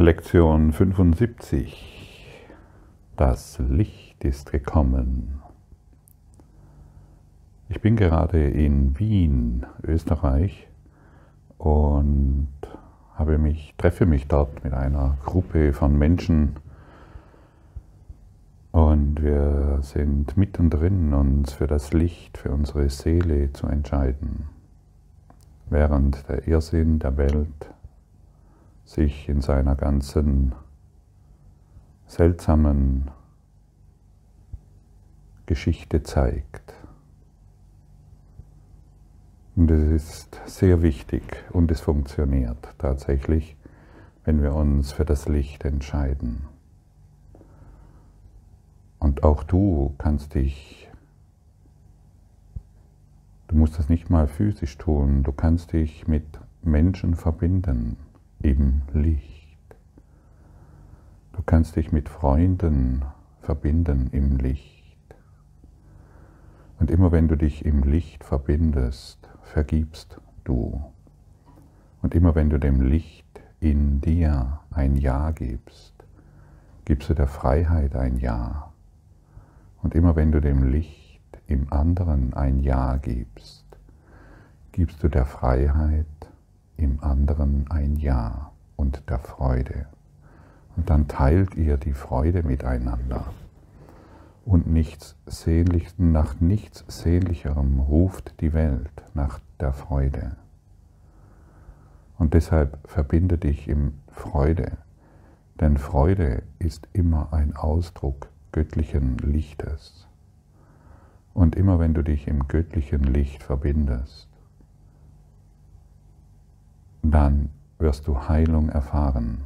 Lektion 75. Das Licht ist gekommen. Ich bin gerade in Wien, Österreich und habe mich, treffe mich dort mit einer Gruppe von Menschen und wir sind mittendrin, uns für das Licht, für unsere Seele zu entscheiden, während der Irrsinn der Welt sich in seiner ganzen seltsamen Geschichte zeigt. Und es ist sehr wichtig und es funktioniert tatsächlich, wenn wir uns für das Licht entscheiden. Und auch du kannst dich, du musst das nicht mal physisch tun, du kannst dich mit Menschen verbinden im Licht. Du kannst dich mit Freunden verbinden im Licht. Und immer wenn du dich im Licht verbindest, vergibst du. Und immer wenn du dem Licht in dir ein Ja gibst, gibst du der Freiheit ein Ja. Und immer wenn du dem Licht im anderen ein Ja gibst, gibst du der Freiheit im anderen ein Ja und der Freude. Und dann teilt ihr die Freude miteinander. Und nichts sehnlich, nach nichts Sehnlicherem ruft die Welt nach der Freude. Und deshalb verbinde dich im Freude, denn Freude ist immer ein Ausdruck göttlichen Lichtes. Und immer wenn du dich im göttlichen Licht verbindest, dann wirst du Heilung erfahren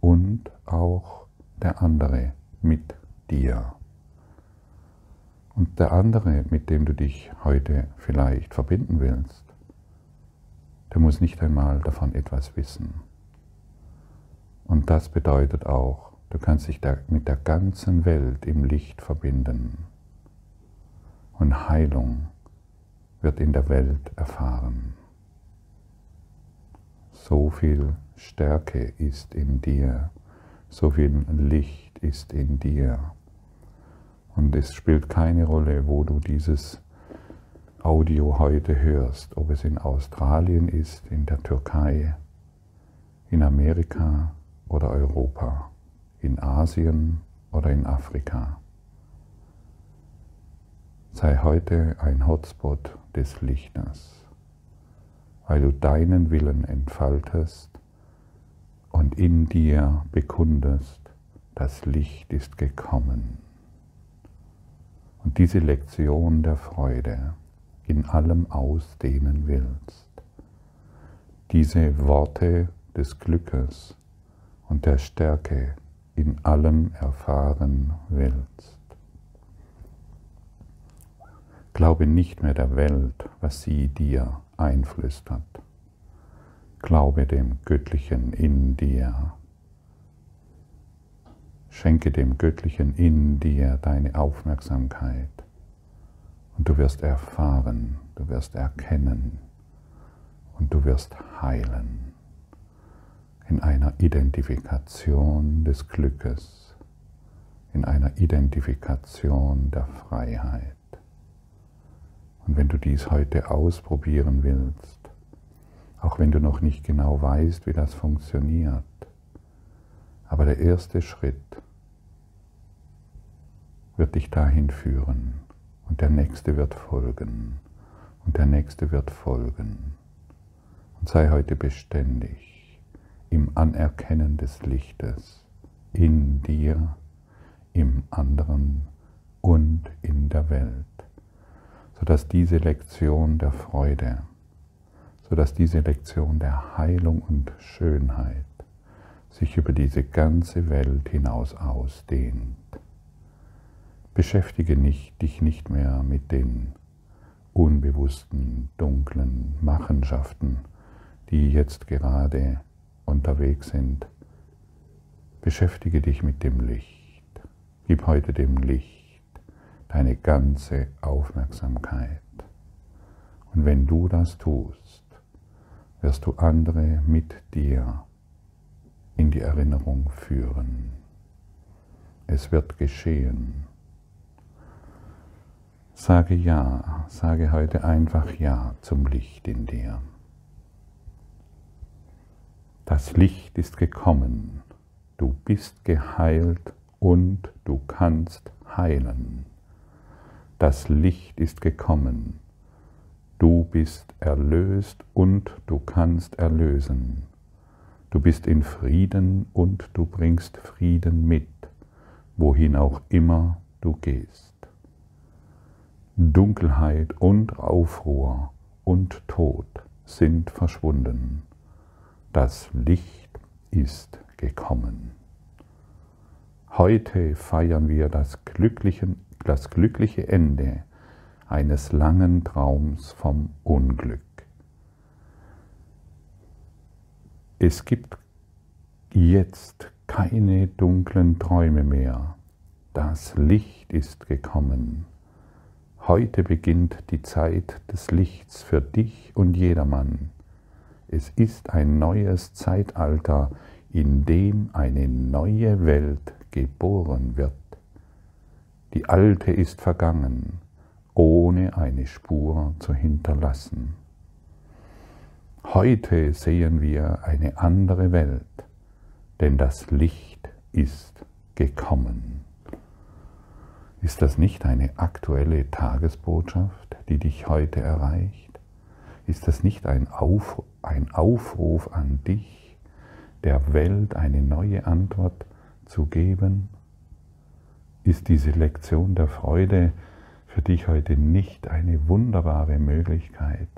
und auch der andere mit dir. Und der andere, mit dem du dich heute vielleicht verbinden willst, der muss nicht einmal davon etwas wissen. Und das bedeutet auch, du kannst dich mit der ganzen Welt im Licht verbinden. Und Heilung wird in der Welt erfahren. So viel Stärke ist in dir, so viel Licht ist in dir. Und es spielt keine Rolle, wo du dieses Audio heute hörst, ob es in Australien ist, in der Türkei, in Amerika oder Europa, in Asien oder in Afrika. Sei heute ein Hotspot des Lichtes weil du deinen Willen entfaltest und in dir bekundest, das Licht ist gekommen. Und diese Lektion der Freude in allem ausdehnen willst, diese Worte des Glückes und der Stärke in allem erfahren willst. Glaube nicht mehr der Welt, was sie dir einflüstert. Glaube dem Göttlichen in dir. Schenke dem Göttlichen in dir deine Aufmerksamkeit und du wirst erfahren, du wirst erkennen und du wirst heilen in einer Identifikation des Glückes, in einer Identifikation der Freiheit. Und wenn du dies heute ausprobieren willst, auch wenn du noch nicht genau weißt, wie das funktioniert, aber der erste Schritt wird dich dahin führen und der nächste wird folgen und der nächste wird folgen. Und sei heute beständig im Anerkennen des Lichtes in dir, im anderen und in der Welt sodass diese Lektion der Freude, sodass diese Lektion der Heilung und Schönheit sich über diese ganze Welt hinaus ausdehnt. Beschäftige nicht, dich nicht mehr mit den unbewussten, dunklen Machenschaften, die jetzt gerade unterwegs sind. Beschäftige dich mit dem Licht. Gib heute dem Licht deine ganze Aufmerksamkeit. Und wenn du das tust, wirst du andere mit dir in die Erinnerung führen. Es wird geschehen. Sage ja, sage heute einfach ja zum Licht in dir. Das Licht ist gekommen, du bist geheilt und du kannst heilen. Das Licht ist gekommen, du bist erlöst und du kannst erlösen. Du bist in Frieden und du bringst Frieden mit, wohin auch immer du gehst. Dunkelheit und Aufruhr und Tod sind verschwunden. Das Licht ist gekommen. Heute feiern wir das glückliche, das glückliche Ende eines langen Traums vom Unglück. Es gibt jetzt keine dunklen Träume mehr. Das Licht ist gekommen. Heute beginnt die Zeit des Lichts für dich und jedermann. Es ist ein neues Zeitalter, in dem eine neue Welt geboren wird. Die alte ist vergangen, ohne eine Spur zu hinterlassen. Heute sehen wir eine andere Welt, denn das Licht ist gekommen. Ist das nicht eine aktuelle Tagesbotschaft, die dich heute erreicht? Ist das nicht ein, Auf, ein Aufruf an dich, der Welt eine neue Antwort zu geben? Ist diese Lektion der Freude für dich heute nicht eine wunderbare Möglichkeit?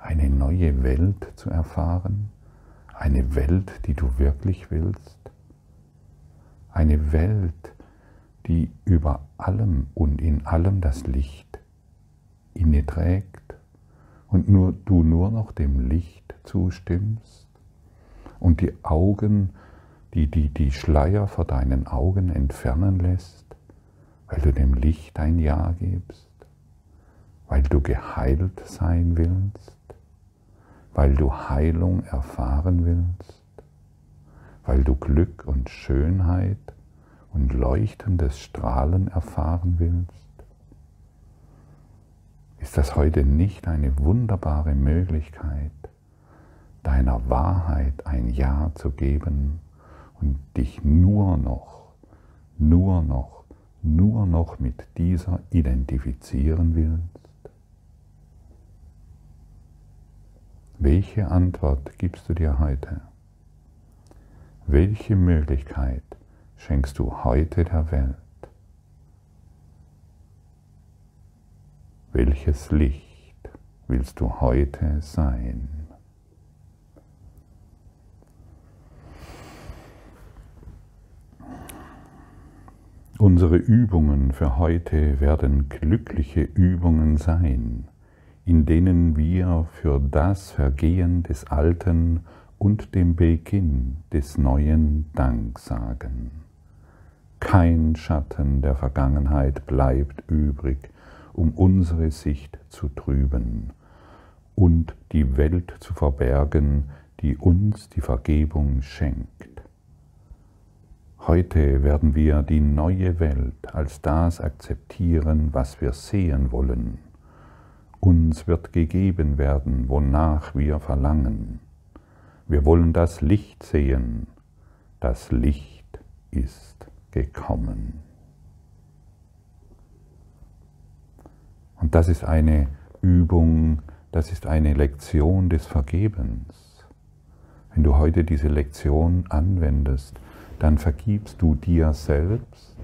eine neue Welt zu erfahren, eine Welt, die du wirklich willst, eine Welt, die über allem und in allem das Licht inne trägt und nur du nur noch dem Licht zustimmst und die Augen, die, die die Schleier vor deinen Augen entfernen lässt, weil du dem Licht ein Ja gibst, weil du geheilt sein willst, weil du Heilung erfahren willst, weil du Glück und Schönheit und leuchtendes Strahlen erfahren willst? Ist das heute nicht eine wunderbare Möglichkeit, deiner Wahrheit ein Ja zu geben und dich nur noch, nur noch, nur noch mit dieser identifizieren willst? Welche Antwort gibst du dir heute? Welche Möglichkeit schenkst du heute der Welt? Welches Licht willst du heute sein? Unsere Übungen für heute werden glückliche Übungen sein in denen wir für das Vergehen des Alten und dem Beginn des Neuen Dank sagen. Kein Schatten der Vergangenheit bleibt übrig, um unsere Sicht zu trüben und die Welt zu verbergen, die uns die Vergebung schenkt. Heute werden wir die neue Welt als das akzeptieren, was wir sehen wollen uns wird gegeben werden, wonach wir verlangen. Wir wollen das Licht sehen. Das Licht ist gekommen. Und das ist eine Übung, das ist eine Lektion des Vergebens. Wenn du heute diese Lektion anwendest, dann vergibst du dir selbst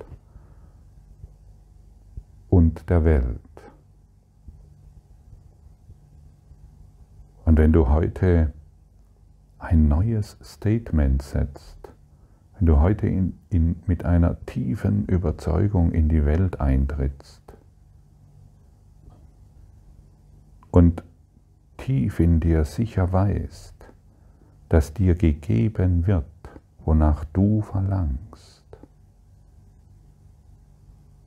und der Welt. Und wenn du heute ein neues Statement setzt, wenn du heute in, in, mit einer tiefen Überzeugung in die Welt eintrittst und tief in dir sicher weißt, dass dir gegeben wird, wonach du verlangst,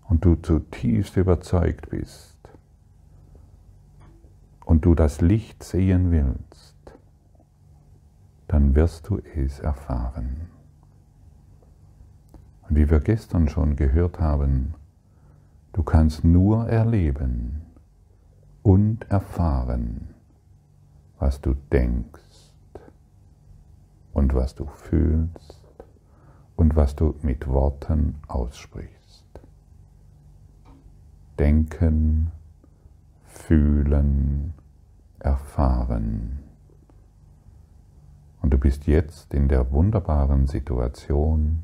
und du zutiefst überzeugt bist, und du das Licht sehen willst, dann wirst du es erfahren. Und wie wir gestern schon gehört haben, du kannst nur erleben und erfahren, was du denkst und was du fühlst und was du mit Worten aussprichst. Denken, fühlen, erfahren. Und du bist jetzt in der wunderbaren Situation,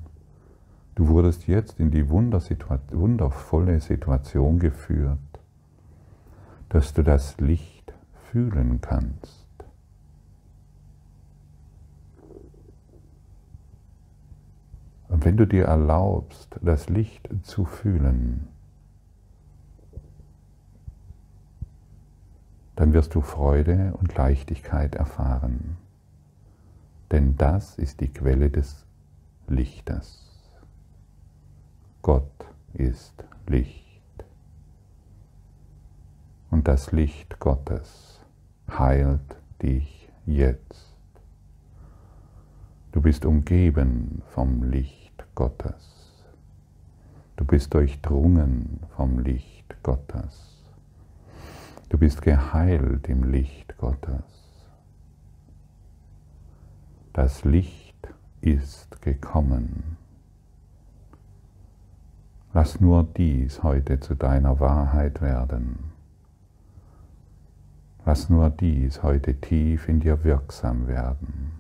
du wurdest jetzt in die wundervolle Situation geführt, dass du das Licht fühlen kannst. Wenn du dir erlaubst, das Licht zu fühlen, dann wirst du Freude und Leichtigkeit erfahren. Denn das ist die Quelle des Lichtes. Gott ist Licht. Und das Licht Gottes heilt dich jetzt. Du bist umgeben vom Licht Gottes. Du bist durchdrungen vom Licht Gottes. Du bist geheilt im Licht Gottes. Das Licht ist gekommen. Lass nur dies heute zu deiner Wahrheit werden. Lass nur dies heute tief in dir wirksam werden.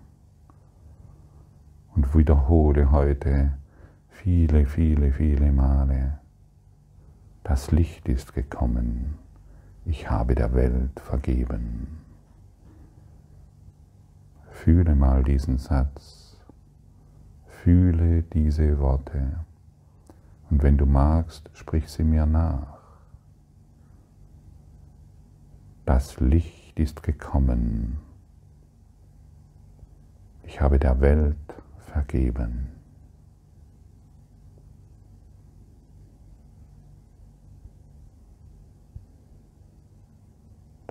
Und wiederhole heute viele, viele, viele Male, das Licht ist gekommen ich habe der Welt vergeben. Fühle mal diesen Satz, fühle diese Worte und wenn du magst, sprich sie mir nach. Das Licht ist gekommen. Ich habe der Welt vergeben.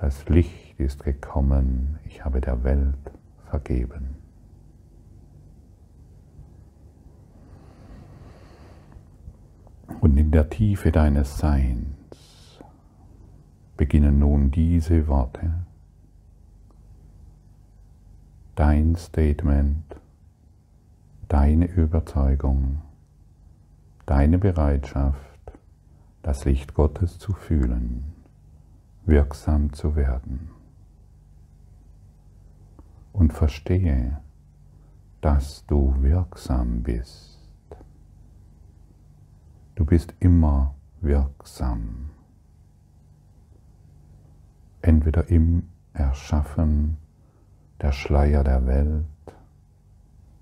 Das Licht ist gekommen, ich habe der Welt vergeben. Und in der Tiefe deines Seins beginnen nun diese Worte, dein Statement, deine Überzeugung, deine Bereitschaft, das Licht Gottes zu fühlen wirksam zu werden. Und verstehe, dass du wirksam bist. Du bist immer wirksam. Entweder im Erschaffen der Schleier der Welt,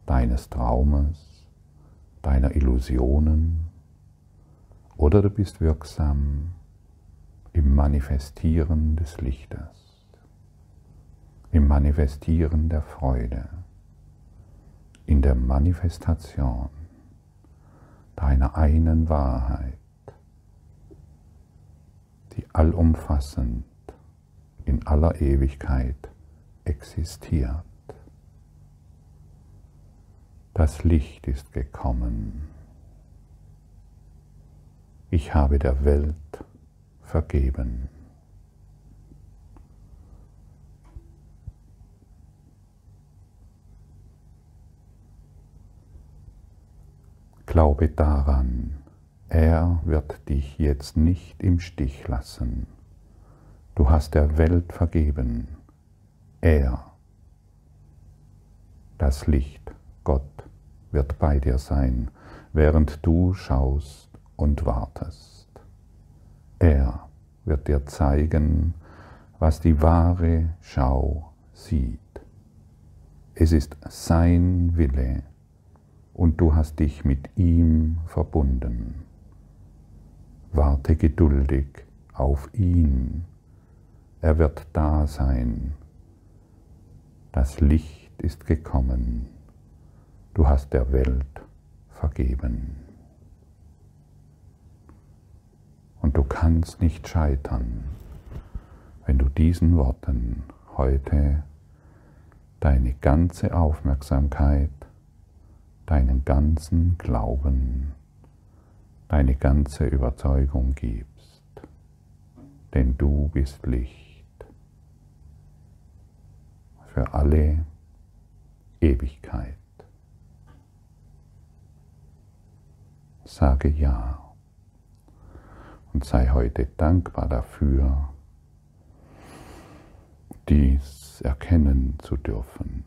deines Traumes, deiner Illusionen, oder du bist wirksam im Manifestieren des Lichtes, im Manifestieren der Freude, in der Manifestation deiner einen Wahrheit, die allumfassend in aller Ewigkeit existiert. Das Licht ist gekommen. Ich habe der Welt vergeben. Glaube daran, er wird dich jetzt nicht im Stich lassen. Du hast der Welt vergeben. Er, das Licht, Gott, wird bei dir sein, während du schaust und wartest. Er wird dir zeigen, was die wahre Schau sieht. Es ist sein Wille und du hast dich mit ihm verbunden. Warte geduldig auf ihn. Er wird da sein. Das Licht ist gekommen. Du hast der Welt vergeben. Und du kannst nicht scheitern, wenn du diesen Worten heute deine ganze Aufmerksamkeit, deinen ganzen Glauben, deine ganze Überzeugung gibst. Denn du bist Licht für alle Ewigkeit. Sage ja und sei heute dankbar dafür, dies erkennen zu dürfen.